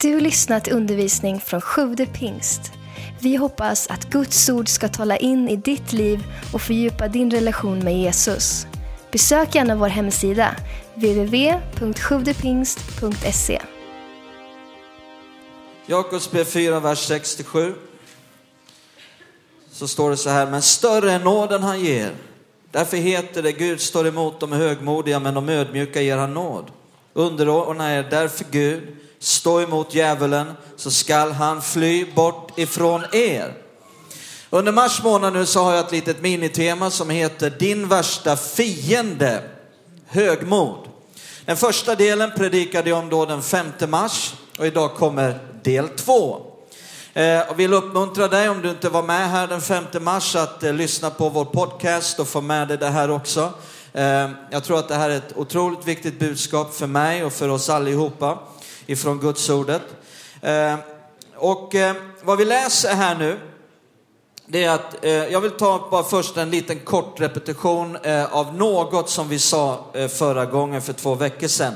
Du lyssnat till undervisning från Sjude pingst. Vi hoppas att Guds ord ska tala in i ditt liv och fördjupa din relation med Jesus. Besök gärna vår hemsida, www.sjuvdepingst.se. Jakobsbrev 4, vers 67. Så står det så här, men större är nåden han ger. Därför heter det, Gud står emot de högmodiga, men de ödmjuka ger han nåd. Underordna er därför Gud, stå emot djävulen, så skall han fly bort ifrån er. Under mars månad nu så har jag ett litet minitema som heter Din värsta fiende, högmod. Den första delen predikade jag om då den 5 mars och idag kommer del 2. Jag eh, vill uppmuntra dig om du inte var med här den 5 mars att eh, lyssna på vår podcast och få med dig det här också. Eh, Jag tror att det här är ett otroligt viktigt budskap för mig och för oss allihopa ifrån Guds ordet. Eh, och eh, vad vi läser här nu, det är att eh, jag vill ta bara först en liten kort repetition av något som vi sa förra gången för två veckor sedan.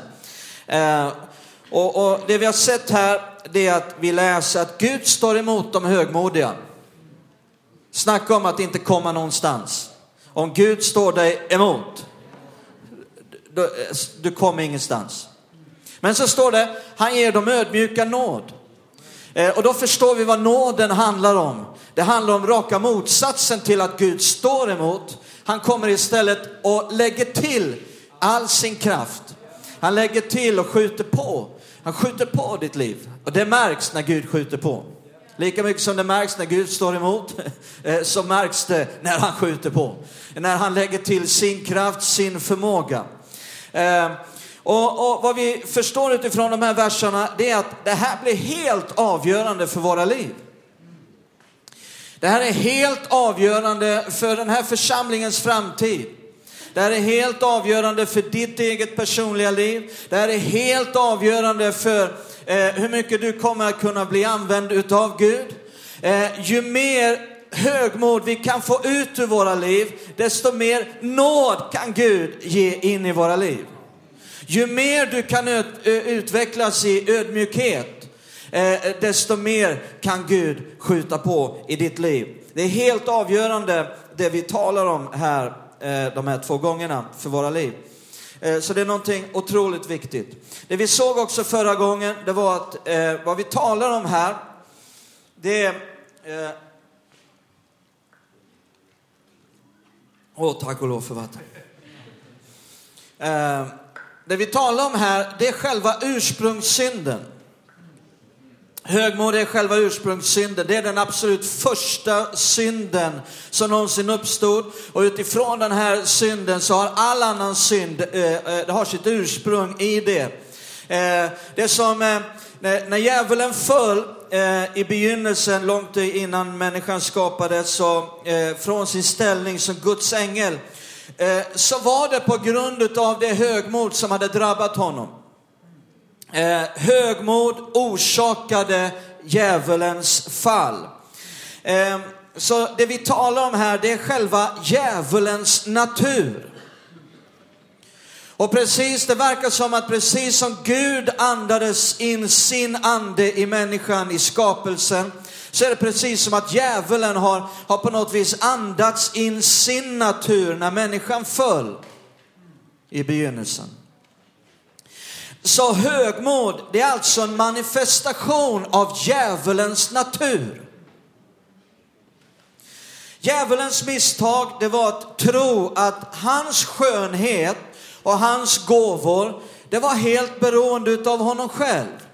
Och, och det vi har sett här, det är att vi läser att Gud står emot de högmodiga. Snacka om att inte komma någonstans. Om Gud står dig emot, du, du kommer ingenstans. Men så står det, han ger dem ödmjuka nåd. Eh, och då förstår vi vad nåden handlar om. Det handlar om raka motsatsen till att Gud står emot. Han kommer istället och lägger till all sin kraft. Han lägger till och skjuter på. Han skjuter på ditt liv. Och det märks när Gud skjuter på. Lika mycket som det märks när Gud står emot, eh, så märks det när han skjuter på. När han lägger till sin kraft, sin förmåga. Eh, och, och vad vi förstår utifrån de här verserna, det är att det här blir helt avgörande för våra liv. Det här är helt avgörande för den här församlingens framtid. Det här är helt avgörande för ditt eget personliga liv. Det här är helt avgörande för eh, hur mycket du kommer att kunna bli använd utav Gud. Eh, ju mer högmod vi kan få ut ur våra liv, desto mer nåd kan Gud ge in i våra liv. Ju mer du kan utvecklas i ödmjukhet, eh, desto mer kan Gud skjuta på i ditt liv. Det är helt avgörande det vi talar om här, eh, de här två gångerna för våra liv. Eh, så det är någonting otroligt viktigt. Det vi såg också förra gången, det var att eh, vad vi talar om här, det är... Eh, Åh, tack och lov för vatten. Eh, det vi talar om här, det är själva ursprungssynden. Högmod är själva ursprungssynden. Det är den absolut första synden som någonsin uppstod. Och utifrån den här synden så har all annan synd, eh, eh det har sitt ursprung i det. Eh, det är som eh, när, när djävulen föll eh, i begynnelsen, långt innan människan skapades, så, eh, från sin ställning som Guds ängel, eh, så var det på grund av det högmod som hade drabbat honom. Eh, högmod orsakade djävulens fall. Eh, så det vi talar om här, det är själva djävulens natur. Och precis, det verkar som att precis som Gud andades in sin ande i människan i skapelsen, så är det precis som att djävulen har, har på något vis andats in sin natur när människan föll i begynnelsen. Så högmod, det är alltså en manifestation av djävulens natur. Djävulens misstag, det var att tro att hans skönhet och hans gåvor, det var helt beroende av honom själv.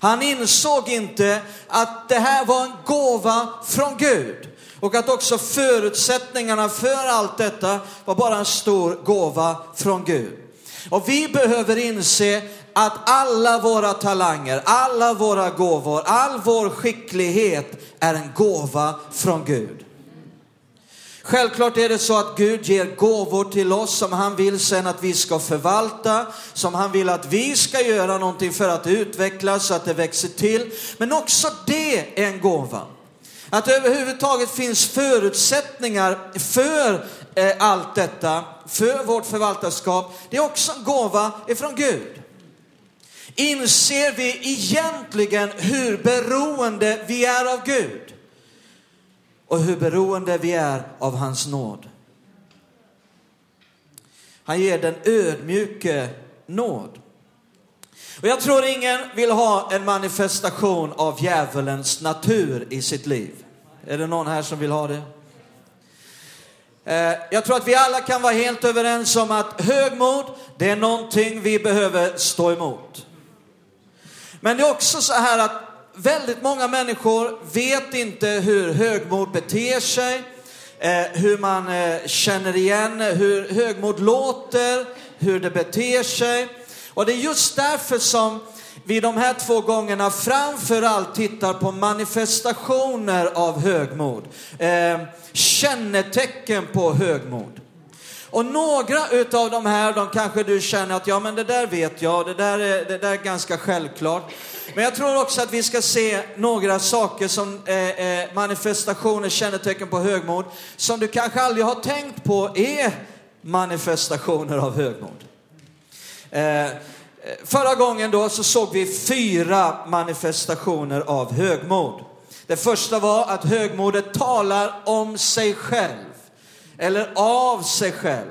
Han insåg inte att det här var en gåva från Gud och att också förutsättningarna för allt detta var bara en stor gåva från Gud. Och vi behöver inse att alla våra talanger, alla våra gåvor, all vår skicklighet är en gåva från Gud. Självklart är det så att Gud ger gåvor till oss som han vill sen att vi ska förvalta, som han vill att vi ska göra någonting för att utvecklas så att det växer till. Men också det är en gåva. Att det överhuvudtaget finns förutsättningar för eh, allt detta, för vårt förvaltarskap, det är också en gåva ifrån Gud. inser vi egentligen hur beroende vi är av Gud och hur beroende vi är av hans nåd. Han ger den ödmjuke nåd. Och jag tror ingen vill ha en manifestation av djävulens natur i sitt liv. Är det någon här som vill ha det? Eh, jag tror att vi alla kan vara helt överens om att högmod, det är någonting vi behöver stå emot. Men det är också så här att väldigt många människor vet inte hur högmod beter sig, eh, hur man eh, känner igen hur högmod låter, hur det beter sig. Och det är just därför som vi de här två gångerna framförallt tittar på manifestationer av högmod. Eh, kännetecken på högmod. Och några utav de här, de kanske du känner att ja men det där vet jag, det där är, det där är ganska självklart. Men jag tror också att vi ska se några saker som eh, eh manifestationer, kännetecken på högmod, som du kanske aldrig har tänkt på är manifestationer av högmod. Eh, förra gången då så såg vi fyra manifestationer av högmod. Det första var att högmodet talar om sig själv, eller av sig själv.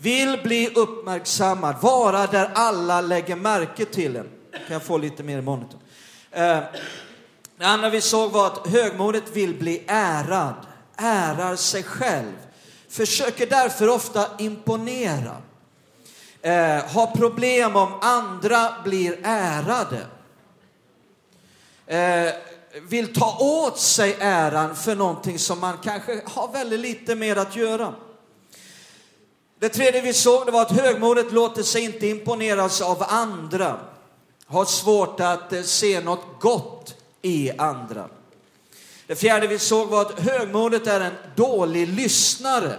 Vill bli uppmärksammad, vara där alla lägger märke till en. Kan jag få lite mer i monitorn? Eh, det andra vi såg var att högmodet vill bli ärad, ärar sig själv, försöker därför ofta imponera. Eh, har problem om andra blir ärade. Eh, vill ta åt sig äran för någonting som man kanske har väldigt lite med att göra. Det tredje vi såg det var att högmodet låter sig inte imponeras av andra. Har svårt att eh, se något gott i andra. Det fjärde vi såg var att högmodet är en dålig lyssnare.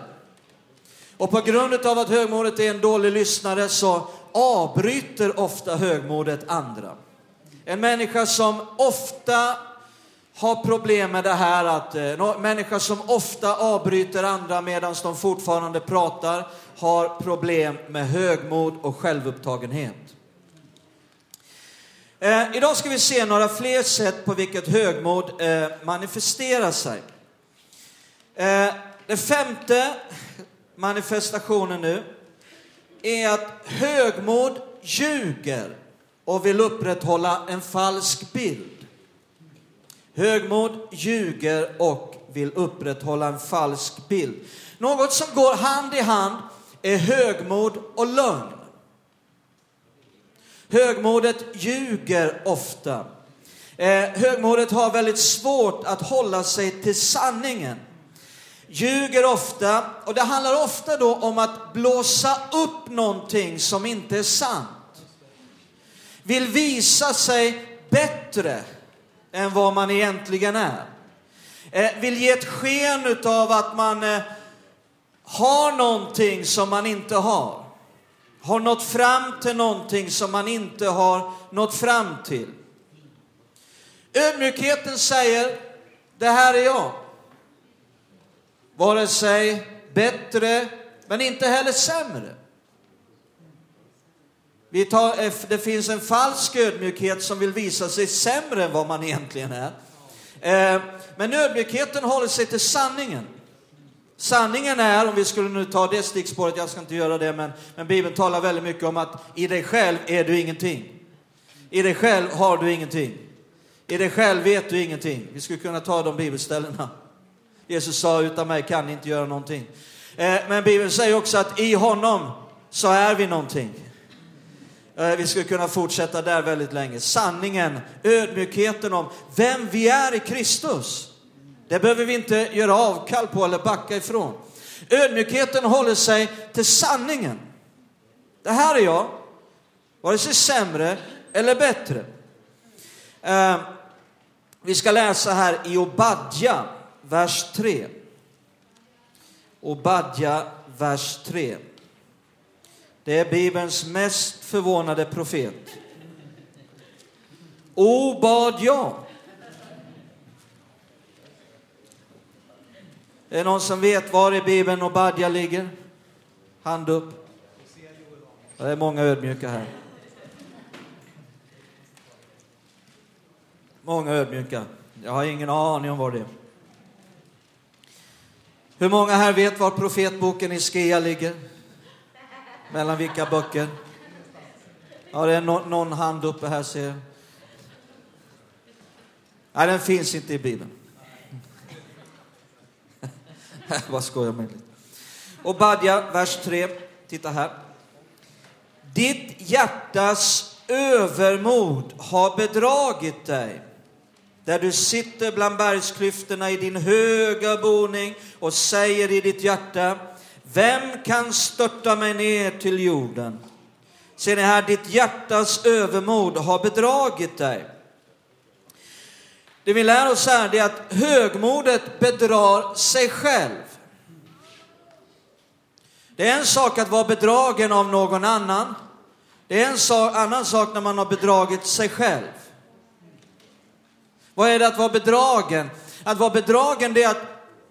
Och på grund av att högmodet är en dålig lyssnare så avbryter ofta högmodet andra. En människa som ofta har problem med det här att eh, människor som ofta avbryter andra medan de fortfarande pratar har problem med högmod och självupptagenhet. Eh, idag ska vi se några fler sätt på vilket högmod eh, manifesterar sig. Eh, den femte manifestationen nu är att högmod ljuger och vill upprätthålla en falsk bild. Högmod ljuger och vill upprätthålla en falsk bild. Något som går hand i hand är högmod och lögn. Högmodet ljuger ofta. Eh, högmodet har väldigt svårt att hålla sig till sanningen. Ljuger ofta, och det handlar ofta då om att blåsa upp någonting som inte är sant. Vill visa sig bättre än vad man egentligen är. Eh, vill ge ett sken av att man eh, har någonting som man inte har. Har nått fram till någonting som man inte har nått fram till. Ödmjukheten säger, det här är jag. Vare sig bättre, men inte heller sämre. Vi tar, eh, det finns en falsk ödmjukhet som vill visa sig sämre än vad man egentligen är. Eh, men ödmjukheten håller sig till sanningen. Sanningen är, om vi skulle nu ta det stickspåret, jag ska inte göra det, men, men Bibeln talar väldigt mycket om att i dig själv är du ingenting. I dig själv har du ingenting. I dig själv vet du ingenting. Vi skulle kunna ta de bibelställena. Jesus sa, utan mig kan ni inte göra någonting. Eh, men Bibeln säger också att i honom så är vi någonting. Eh, vi skulle kunna fortsätta där väldigt länge. Sanningen, ödmjukheten om vem vi är i Kristus. Det behöver vi inte göra avkall på eller backa ifrån. Ödmjukheten håller sig till sanningen. Det här är jag, vare sig sämre eller bättre. Eh, vi ska läsa här i Obadja, vers 3. Obadja, vers 3. Det är Bibelns mest förvånade profet. O bad jag. Är det någon som vet var i Bibeln Obadja ligger? Hand upp. Det är många ödmjuka här. Många ödmjuka. Jag har ingen aning om var det är. Hur många här vet var profetboken i Skea ligger? Mellan vilka böcker? Ja, det är no någon hand uppe här ser jag. Nej, den finns inte i Bibeln. Vad skojar med lite. Och Badja, vers 3. Titta här. Ditt hjärtas övermod har bedragit dig. Där du sitter bland bergsklyftorna i din höga boning och säger i ditt hjärta, vem kan störta mig ner till jorden? Ser ni här, ditt hjärtas övermod har bedragit dig. Det vi lär oss här är att högmodet bedrar sig själv. Det är en sak att vara bedragen av någon annan. Det är en sak, annan sak när man har bedragit sig själv. Vad är det att vara bedragen? Att vara bedragen det är att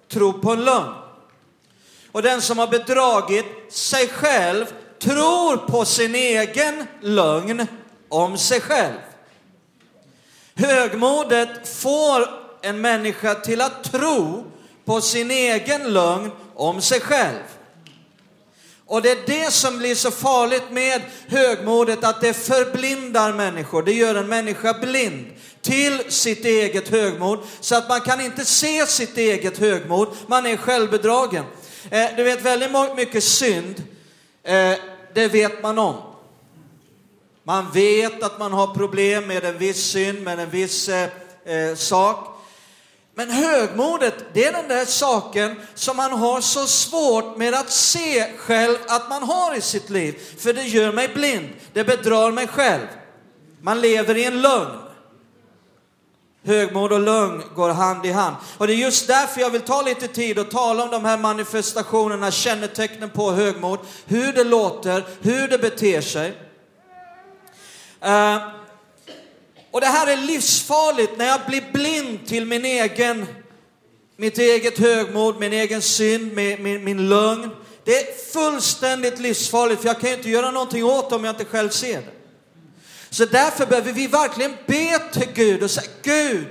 tro på en lögn. Och den som har bedragit sig själv tror på sin egen lögn om sig själv. Högmodet får en människa till att tro på sin egen lögn om sig själv. Och det är det som blir så farligt med högmodet, att det förblindar människor. Det gör en människa blind till sitt eget högmod, så att man kan inte se sitt eget högmod. Man är självbedragen. Eh, du vet, väldigt mycket synd, eh, det vet man om. Man vet att man har problem med en viss synd, med en viss eh, eh, sak. Men högmodet, det är den där saken som man har så svårt med att se själv att man har i sitt liv. För det gör mig blind, det bedrar mig själv. Man lever i en lögn. Högmod och lögn går hand i hand. Och det är just därför jag vill ta lite tid och tala om de här manifestationerna, kännetecknen på högmod, hur det låter, hur det beter sig. Uh, och det här är livsfarligt när jag blir blind till min egen, mitt eget högmod, min egen synd, min, min, min lögn. Det är fullständigt livsfarligt för jag kan inte göra någonting åt det om jag inte själv ser det. Så därför behöver vi verkligen be till Gud och säga Gud,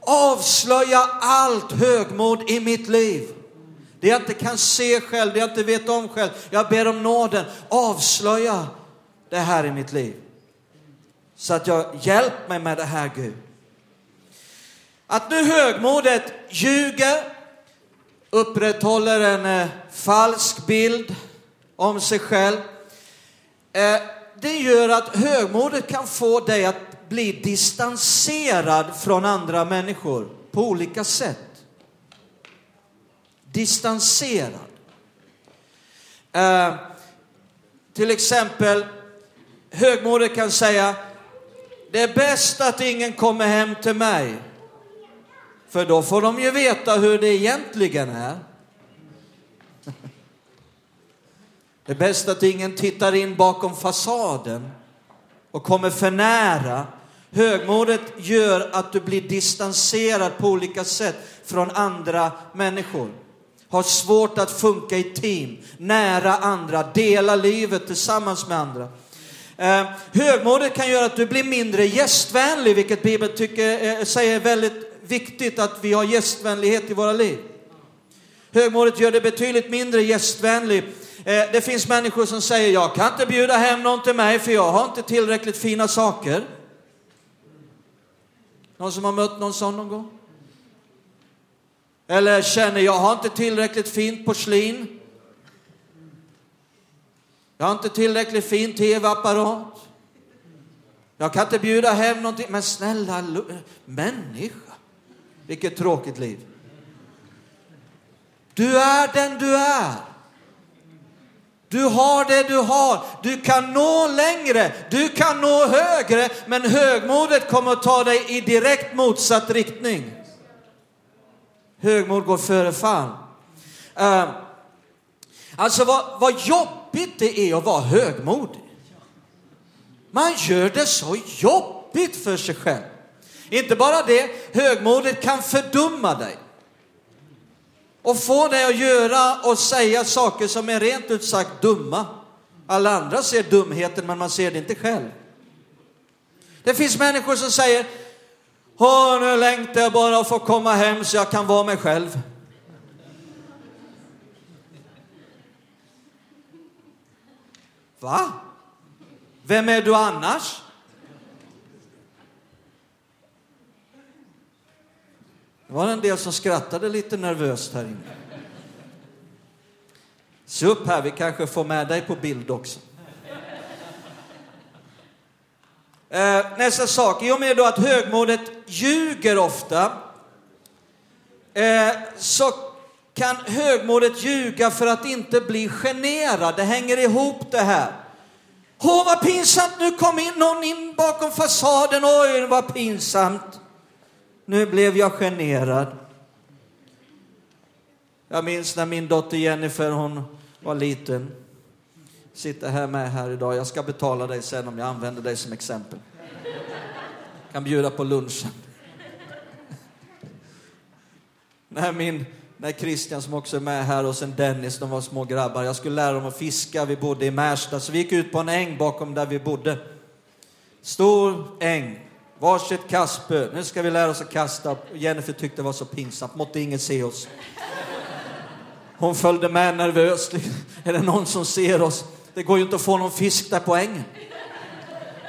avslöja allt högmod i mitt liv. Det jag inte kan se själv, det jag inte vet om själv. Jag ber om nåden, avslöja det här i mitt liv. Så att jag, hjälp mig med det här Gud. Att nu högmodet ljuger, upprätthåller en eh, falsk bild om sig själv. Eh, det gör att högmodet kan få dig att bli distanserad från andra människor på olika sätt. Distanserad. Eh, till exempel, högmodet kan säga det är bäst att ingen kommer hem till mig. För då får de ju veta hur det egentligen är. Det är bäst att ingen tittar in bakom fasaden och kommer för nära. Högmodet gör att du blir distanserad på olika sätt från andra människor. Har svårt att funka i team, nära andra, dela livet tillsammans med andra. Eh, högmodet kan göra att du blir mindre gästvänlig, vilket Bibeln tycker, eh, säger är väldigt viktigt att vi har gästvänlighet i våra liv. Högmodet gör dig betydligt mindre gästvänlig. Eh, det finns människor som säger, jag kan inte bjuda hem någon till mig för jag har inte tillräckligt fina saker. Någon som har mött någon sån någon gång? Eller känner, jag har inte tillräckligt fint porslin. Jag har inte tillräckligt fin tv-apparat. Jag kan inte bjuda hem någonting. Men snälla människa, vilket tråkigt liv. Du är den du är. Du har det du har. Du kan nå längre, du kan nå högre, men högmodet kommer att ta dig i direkt motsatt riktning. Högmod går före fall. Uh, ehm, alltså vad, vad jobbigt det är att vara högmodig. Man gör det så jobbigt för sig själv. Inte bara det, högmodet kan fördumma dig. Och få dig att göra och säga saker som är rent ut sagt dumma. Alla andra ser dumheten men man ser det inte själv. Det finns människor som säger, Åh, nu längtar jag bara att få komma hem så jag kan vara mig själv. Va? Vem är du annars? Det var en del som skrattade lite nervöst här inne. Se upp här, vi kanske får med dig på bild också. Eh, nästa sak, i och med då att högmodet ljuger ofta eh, så kan högmodet ljuga för att inte bli generad. Det hänger ihop det här. Åh, vad pinsamt, nu kom in någon in bakom fasaden. Oj, vad pinsamt. Nu blev jag generad. Jag minns när min dotter Jennifer, hon var liten. Sitter här med här idag. Jag ska betala dig sen om jag använder dig som exempel. Kan bjuda på lunchen. När min när Christian som också är med här och sen Dennis, de var små grabbar. Jag skulle lära dem att fiska, vi bodde i Märsta, så vi gick ut på en äng bakom där vi bodde. Stor äng, varsitt kastspö. Nu ska vi lära oss att kasta. Jennifer tyckte det var så pinsamt, måtte ingen se oss. Hon följde med nervöst. Är det någon som ser oss? Det går ju inte att få någon fisk där på ängen.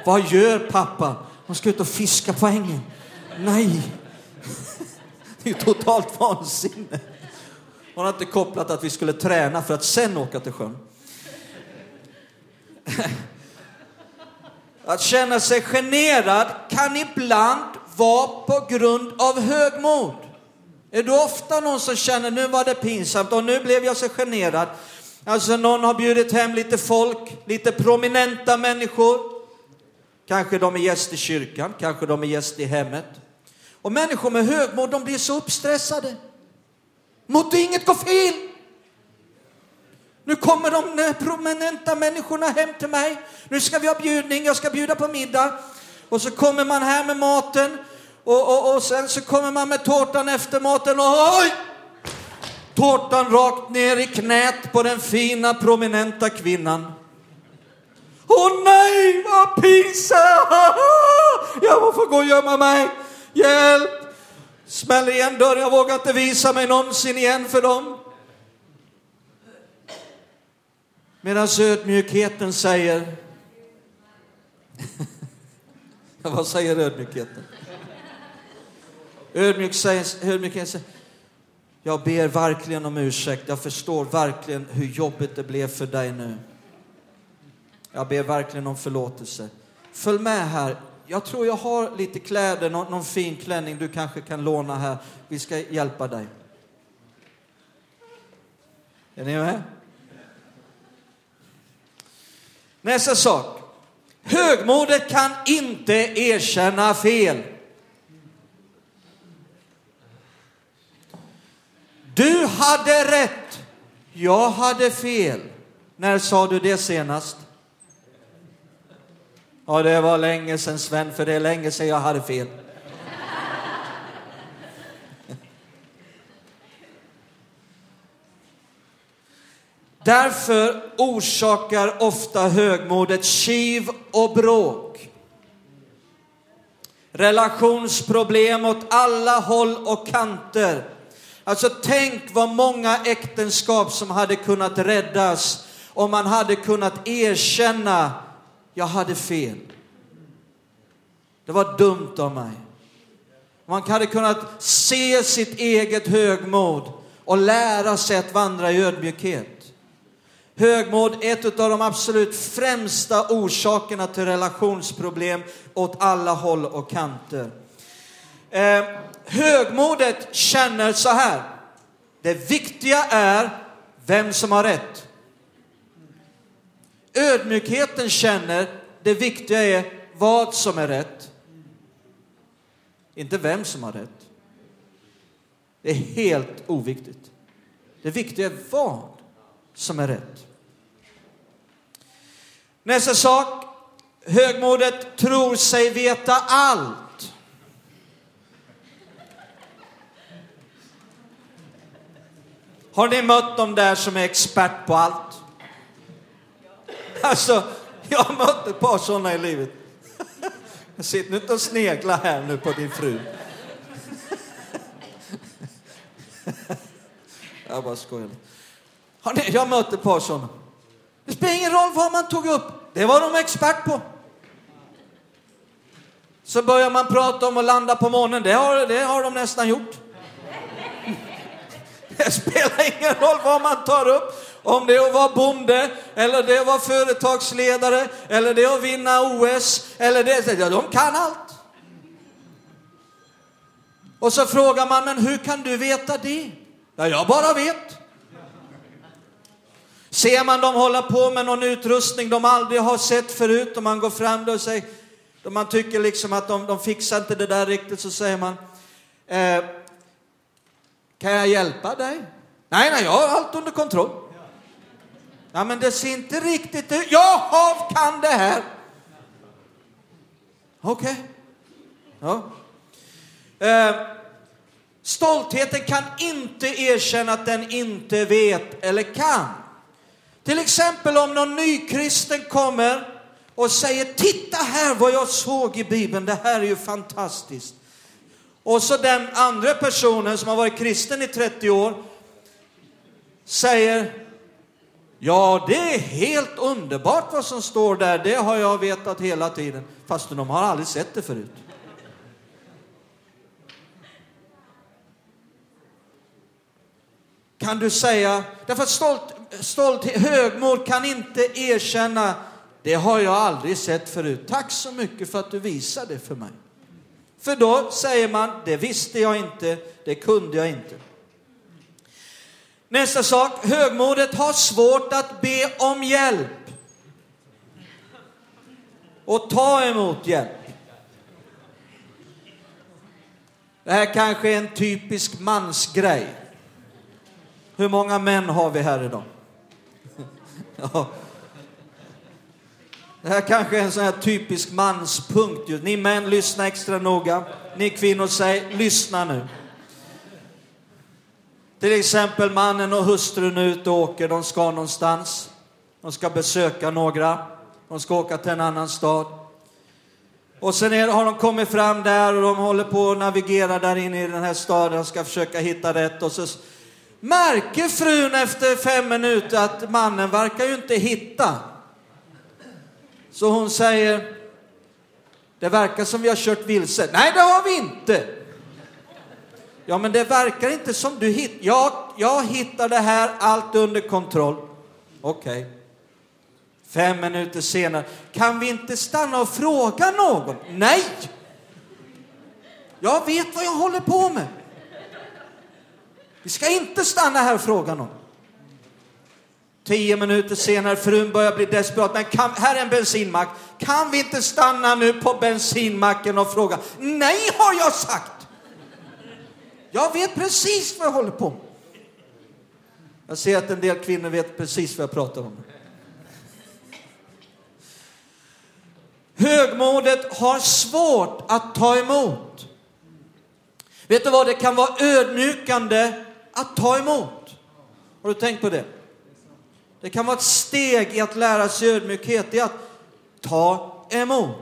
Vad gör pappa? Hon ska ut och fiska på ängen. Nej, det är ju totalt vansinne. Hon har inte kopplat att vi skulle träna för att sen åka till sjön. Att känna sig generad kan ibland vara på grund av högmod. Är du ofta någon som känner nu var det pinsamt och nu blev jag så generad. Alltså någon har bjudit hem lite folk, lite prominenta människor. Kanske de är gäst i kyrkan, kanske de är gäst i hemmet. Och människor med högmod, de blir så uppstressade. Måtte inget gå fel. Nu kommer de prominenta människorna hem till mig. Nu ska vi ha bjudning, jag ska bjuda på middag. Och så kommer man här med maten och, och, och sen så kommer man med tårtan efter maten och oj! Tårtan rakt ner i knät på den fina prominenta kvinnan. Åh nej, vad pinsamt! Jag får gå och gömma mig. Hjälp! Smäller igen dörren, jag vågar inte visa mig någonsin igen för dem. Medan ödmjukheten säger... Vad säger ödmjukheten? Ödmjuk säger, ödmjukheten säger, jag ber verkligen om ursäkt. Jag förstår verkligen hur jobbigt det blev för dig nu. Jag ber verkligen om förlåtelse. Följ med här jag tror jag har lite kläder, någon, någon fin klänning du kanske kan låna här. Vi ska hjälpa dig. Är ni med? Nästa sak. Högmodet kan inte erkänna fel. Du hade rätt, jag hade fel. När sa du det senast? Ja, det var länge sedan Sven, för det är länge sedan jag hade fel. Därför orsakar ofta högmodet kiv och bråk. Relationsproblem åt alla håll och kanter. Alltså tänk vad många äktenskap som hade kunnat räddas om man hade kunnat erkänna jag hade fel. Det var dumt av mig. Man hade kunnat se sitt eget högmod och lära sig att vandra i ödmjukhet. Högmod är ett av de absolut främsta orsakerna till relationsproblem åt alla håll och kanter. Eh, högmodet känner så här. Det viktiga är vem som har rätt. Ödmjukheten känner det viktiga är vad som är rätt. Inte vem som har rätt. Det är helt oviktigt. Det viktiga är vad som är rätt. Nästa sak. Högmodet tror sig veta allt. Har ni mött de där som är expert på allt? Alltså, jag har mött ett par sådana i livet. Sitt nu inte och snegla här nu på din fru. Jag bara skojar. Har ni, jag mötte ett par sådana. Det spelar ingen roll vad man tog upp. Det var de expert på. Så börjar man prata om att landa på månen. Det har, det har de nästan gjort. Det spelar ingen roll vad man tar upp. Om det är att vara bonde, eller det är att vara företagsledare, eller det är att vinna OS, eller det, ja, de kan allt. Och så frågar man, men hur kan du veta det? Ja, jag bara vet. Ser man dem hålla på med någon utrustning de aldrig har sett förut och man går fram och säger, då man tycker liksom att de, de fixar inte det där riktigt, så säger man, eh, kan jag hjälpa dig? Nej, nej, jag har allt under kontroll. Ja, men det ser inte riktigt ut. Jag kan det här. Okej. Okay. Ja. Eh, stoltheten kan inte erkänna att den inte vet eller kan. Till exempel om någon nykristen kommer och säger titta här vad jag såg i Bibeln, det här är ju fantastiskt. Och så den andra personen som har varit kristen i 30 år säger Ja, det är helt underbart vad som står där. Det har jag vetat hela tiden, fast de har aldrig sett det förut. Kan du säga, därför att stolt, stolthet, högmod kan inte erkänna, det har jag aldrig sett förut. Tack så mycket för att du visade det för mig. För då säger man, det visste jag inte, det kunde jag inte. Nästa sak, högmodet har svårt att be om hjälp och ta emot hjälp. Det här kanske är en typisk mansgrej. Hur många män har vi här idag? Ja. Det här kanske är en sån här typisk manspunkt. Ni män, lyssna extra noga. Ni kvinnor, säg lyssna nu. Till exempel mannen och hustrun är ute och åker, de ska någonstans. De ska besöka några, de ska åka till en annan stad. Och sen är, har de kommit fram där och de håller på att navigera där inne i den här staden och ska försöka hitta rätt. Och så märker frun efter fem minuter att mannen verkar ju inte hitta. Så hon säger, det verkar som vi har kört vilse. Nej, det har vi inte. Ja, men det verkar inte som du hittar. Ja, jag hittar det här, allt under kontroll. Okej. Okay. Fem minuter senare. Kan vi inte stanna och fråga någon? Nej! Jag vet vad jag håller på med. Vi ska inte stanna här och fråga någon. Tio minuter senare, frun börjar bli desperat. Men kan, här är en bensinmack. Kan vi inte stanna nu på bensinmacken och fråga? Nej, har jag sagt! Jag vet precis vad jag håller på med. Jag ser att en del kvinnor vet precis vad jag pratar om. Högmodet har svårt att ta emot. Vet du vad, det kan vara ödmjukande att ta emot. Har du tänkt på det? Det kan vara ett steg i att lära sig ödmjukhet, i att ta emot.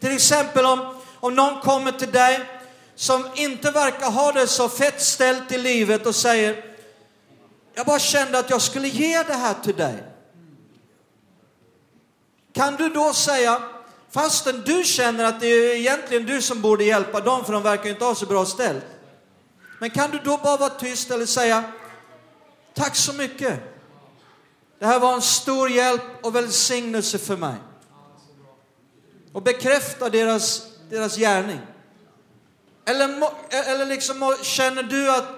Till exempel om, om någon kommer till dig som inte verkar ha det så fett ställt i livet och säger, jag bara kände att jag skulle ge det här till dig. Kan du då säga, fastän du känner att det är egentligen du som borde hjälpa dem för de verkar inte ha så bra ställt. Men kan du då bara vara tyst eller säga, tack så mycket. Det här var en stor hjälp och välsignelse för mig. Och bekräfta deras, deras gärning. Eller, eller liksom, känner du att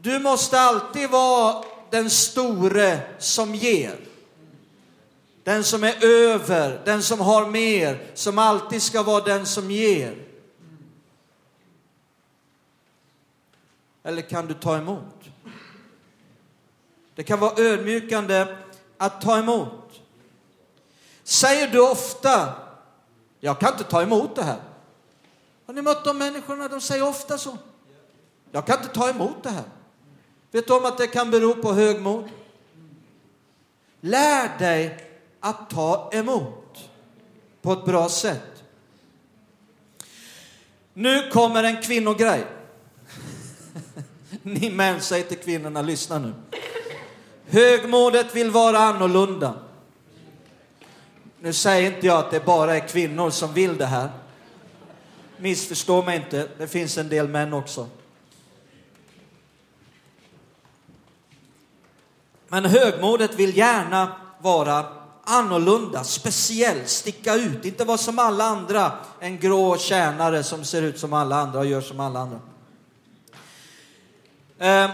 du måste alltid vara den store som ger? Den som är över, den som har mer, som alltid ska vara den som ger. Eller kan du ta emot? Det kan vara ödmjukande att ta emot. Säger du ofta, jag kan inte ta emot det här. Har ni mött de människorna? De säger ofta så. Jag kan inte ta emot det här. Vet du om att det kan bero på högmod? Lär dig att ta emot på ett bra sätt. Nu kommer en kvinnogrej. Ni män, säger till kvinnorna, lyssna nu. Högmodet vill vara annorlunda. Nu säger inte jag att det bara är kvinnor som vill det här. Missförstå mig inte, det finns en del män också. Men högmodet vill gärna vara annorlunda, speciell, sticka ut, inte vara som alla andra. En grå tjänare som ser ut som alla andra och gör som alla andra. Eh,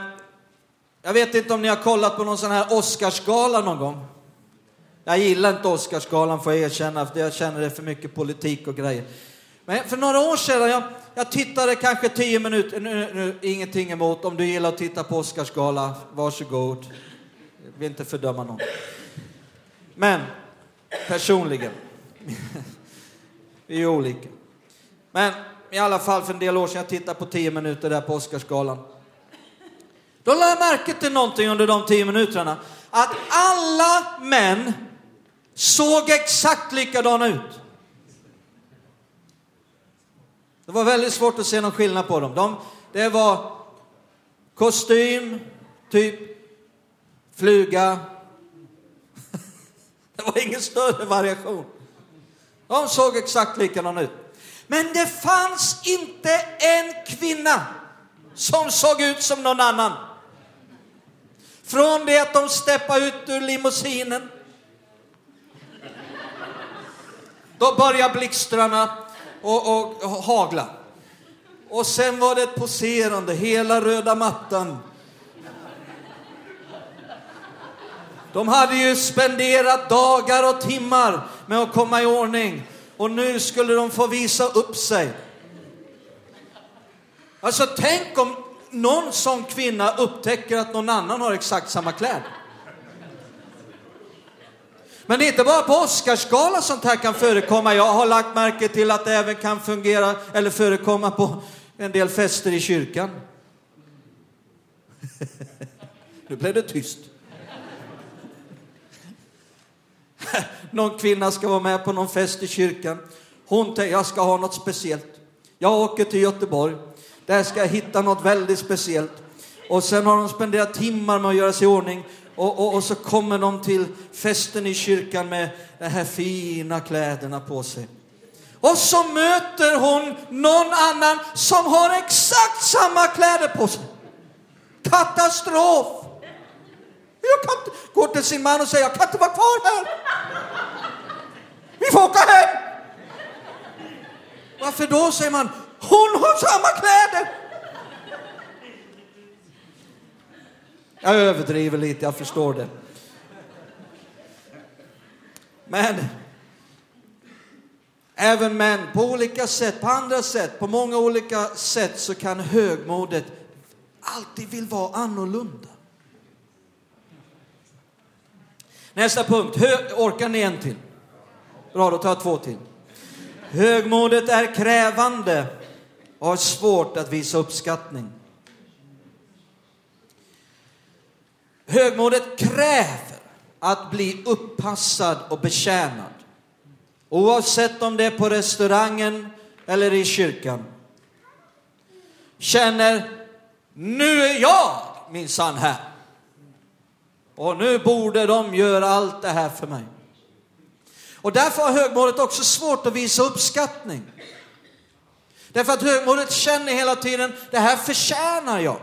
jag vet inte om ni har kollat på någon sån här Oscarsgala någon gång. Jag gillar inte Oscarsgalan får jag erkänna, för jag känner det är för mycket politik och grejer. Men för några år sedan, jag, jag tittade kanske tio minuter, nu, nu, ingenting emot, om du gillar att titta på Oscarsgala, varsågod. Jag vill inte fördöma någon. Men personligen, vi är olika. Men i alla fall för en del år sedan, jag tittade på tio minuter där på Oscarsgalan. Då lade jag märke till någonting under de tio minuterna. Att alla män såg exakt likadana ut. Det var väldigt svårt att se någon skillnad på dem. De, det var kostym, typ fluga. Det var ingen större variation. De såg exakt likadana ut. Men det fanns inte en kvinna som såg ut som någon annan. Från det att de steppade ut ur limousinen. Då började blixtrarna och, och, och hagla. Och sen var det ett poserande, hela röda mattan. De hade ju spenderat dagar och timmar med att komma i ordning och nu skulle de få visa upp sig. Alltså tänk om någon sån kvinna upptäcker att någon annan har exakt samma kläder. Men det är inte bara på Oscarsgala sånt här kan förekomma. Jag har lagt märke till att det även kan fungera eller förekomma på en del fester i kyrkan. nu blev det tyst. någon kvinna ska vara med på någon fest i kyrkan. Hon tänker, jag ska ha något speciellt. Jag åker till Göteborg. Där ska jag hitta något väldigt speciellt. Och sen har de spenderat timmar med att göra sig i ordning. Och, och, och, så kommer de till festen i kyrkan med de här fina kläderna på sig. Och så möter hon någon annan som har exakt samma kläder på sig. Katastrof! Jag kan inte, går till sin man och säger, jag kan inte vara kvar här. Vi får åka hem. Varför då, säger man. Hon har samma kläder. Jag överdriver lite, jag förstår det. Men även män på olika sätt, på andra sätt, på många olika sätt så kan högmodet alltid vill vara annorlunda. Nästa punkt, Hö orkar ni en till? Bra, då tar jag två till. Högmodet är krävande och har svårt att visa uppskattning. Högmodet kräver att bli uppassad och betjänad. Oavsett om det är på restaurangen eller i kyrkan. Känner, nu är jag minsann här. Och nu borde de göra allt det här för mig. Och därför har högmodet också svårt att visa uppskattning. Därför att högmodet känner hela tiden, det här förtjänar jag.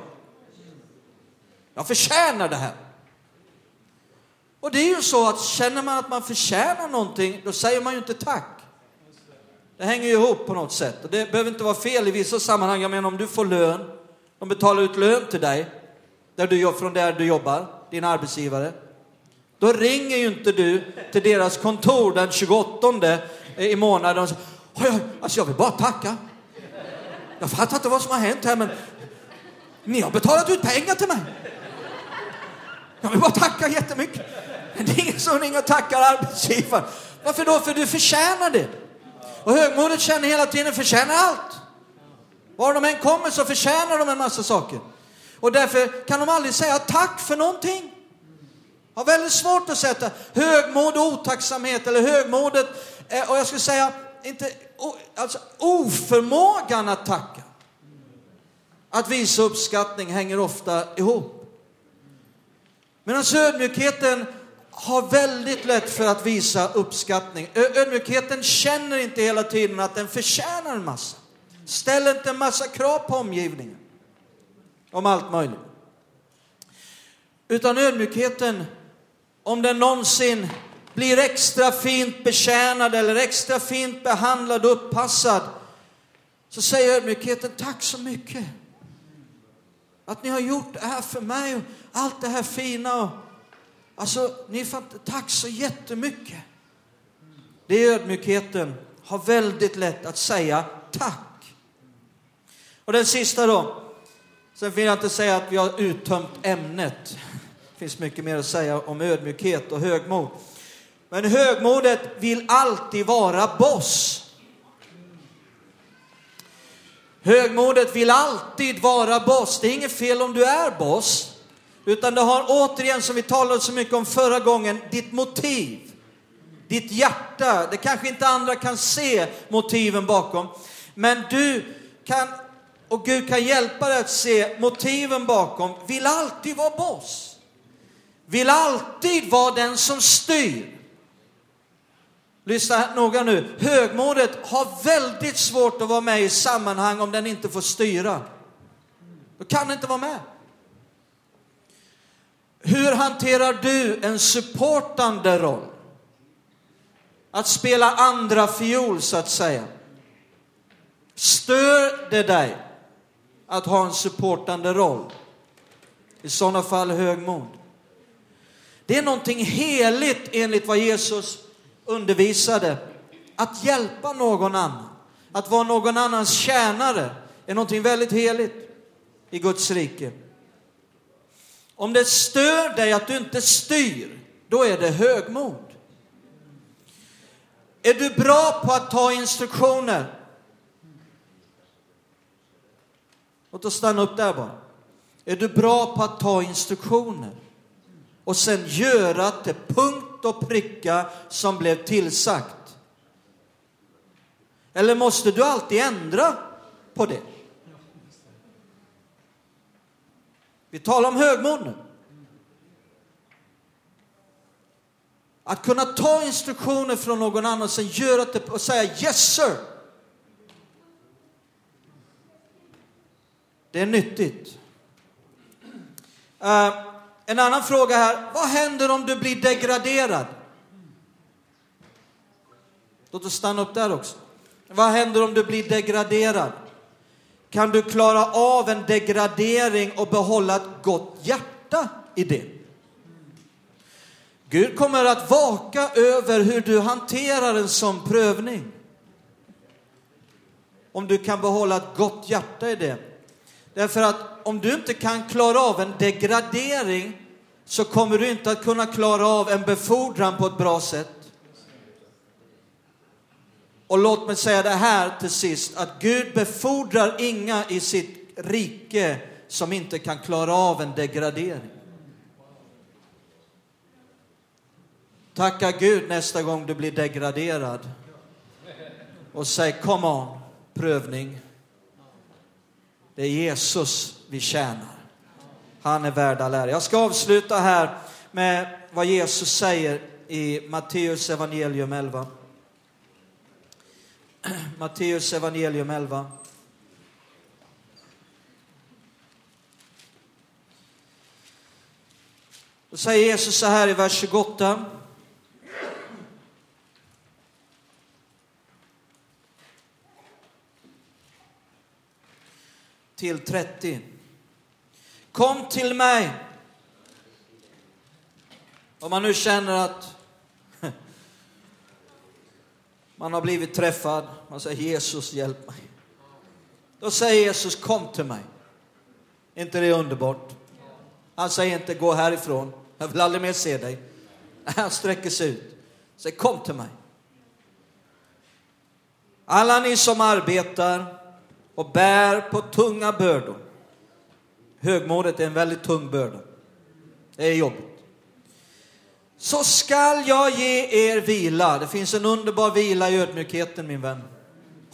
Jag förtjänar det här. Och det är ju så att känner man att man förtjänar någonting, då säger man ju inte tack. Det hänger ju ihop på något sätt. Och det behöver inte vara fel i vissa sammanhang. Jag menar om du får lön, de betalar ut lön till dig, där du, från där du jobbar, din arbetsgivare. Då ringer ju inte du till deras kontor den 28 i månaden och säger, alltså jag vill bara tacka. Jag fattar inte vad som har hänt här men ni har betalat ut pengar till mig. Jag vill bara tacka jättemycket. Men det är ingen som ringer och tackar arbetsgivaren. Varför då? För du förtjänar det. Och högmodet känner hela tiden, förtjänar allt. Var de än kommer så förtjänar de en massa saker. Och därför kan de aldrig säga tack för någonting. Har väldigt svårt att sätta högmod och otacksamhet eller högmodet. Eh, och jag skulle säga inte, alltså oförmågan att tacka, att visa uppskattning hänger ofta ihop. Medan alltså, ödmjukheten har väldigt lätt för att visa uppskattning. Ödmjukheten känner inte hela tiden att den förtjänar en massa. Ställer inte en massa krav på omgivningen om allt möjligt. Utan ödmjukheten, om den någonsin blir extra fint betjänad eller extra fint behandlad och uppassad, så säger ödmjukheten tack så mycket. Att ni har gjort det här för mig och allt det här fina. Och, alltså, ni fant- tack så jättemycket. Det är ödmjukheten, har väldigt lätt att säga tack. Och den sista då. Sen vill jag inte säga att vi har uttömt ämnet. Det finns mycket mer att säga om ödmjukhet och högmod. Men högmodet vill alltid vara boss. Högmodet vill alltid vara boss. Det är inget fel om du är boss. Utan det har återigen, som vi talade så mycket om förra gången, ditt motiv. Ditt hjärta. Det kanske inte andra kan se motiven bakom. Men du kan, och Gud kan hjälpa dig att se motiven bakom, vill alltid vara boss. Vill alltid vara den som styr. Lyssna noga nu. Högmodet har väldigt svårt att vara med i sammanhang om den inte får styra. Då kan den inte vara med. Hur hanterar du en supportande roll? Att spela andra fiol så att säga. Stör det dig att ha en supportande roll? I sådana fall högmod. Det är någonting heligt enligt vad Jesus undervisade. Att hjälpa någon annan, att vara någon annans tjänare, är någonting väldigt heligt i Guds rike. Om det stör dig att du inte styr, då är det högmod. Är du bra på att ta instruktioner? Låt oss stanna upp där bara. Är du bra på att ta instruktioner och sen göra till punkt och pricka som blev tillsagt? Eller måste du alltid ändra på det? Vi talar om högmod nu. Att kunna ta instruktioner från någon annan och sen göra det och säga yes sir. Det är nyttigt. Uh, en annan fråga här. Vad händer om du blir degraderad? Låt oss stanna upp där också. Vad händer om du blir degraderad? Kan du klara av en degradering och behålla ett gott hjärta i det? Gud kommer att vaka över hur du hanterar en sån prövning. Om du kan behålla ett gott hjärta i det. Därför att om du inte kan klara av en degradering så kommer du inte att kunna klara av en befordran på ett bra sätt. Och låt mig säga det här till sist, att Gud befordrar inga i sitt rike som inte kan klara av en degradering. Tacka Gud nästa gång du blir degraderad och säg come on, prövning. Det är Jesus vi tjänar. Han är värd all ära. Jag ska avsluta här med vad Jesus säger i Matteus evangelium 11. Matteus evangelium 11. Då säger Jesus så här i vers 28. Till 30. Kom till mig. Om man nu känner att man har blivit träffad, man säger Jesus hjälp mig. Då säger Jesus kom till mig. Är inte det underbart? Han säger inte gå härifrån, jag vill aldrig mer se dig. Han sträcker sig ut. Säger kom till mig. Alla ni som arbetar och bär på tunga bördor. Högmodet är en väldigt tung börda. Det är jobbigt. så skall jag ge er vila. Det finns en underbar vila i ödmjukheten min vän.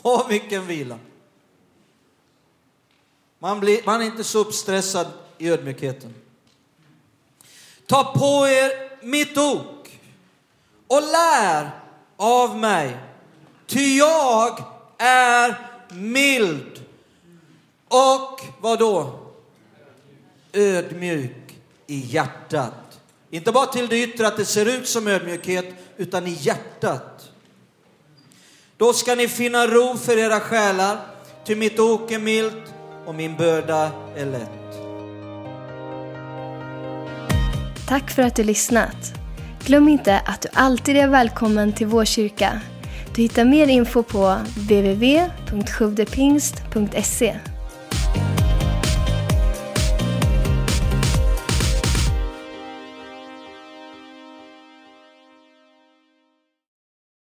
Åh, vilken vila. Man, blir, man är inte så uppstressad i ödmjukheten. Ta på er mitt ok och lär av mig, ty jag är mild och vad då? Ödmjuk i hjärtat. Inte bara till det yttre att det ser ut som ödmjukhet, utan i hjärtat. Då ska ni finna ro för era själar, ty mitt ok är milt och min börda är lätt. Tack för att du lyssnat. Glöm inte att du alltid är välkommen till vår kyrka. Du hittar mer info på www.sjuvdepingst.se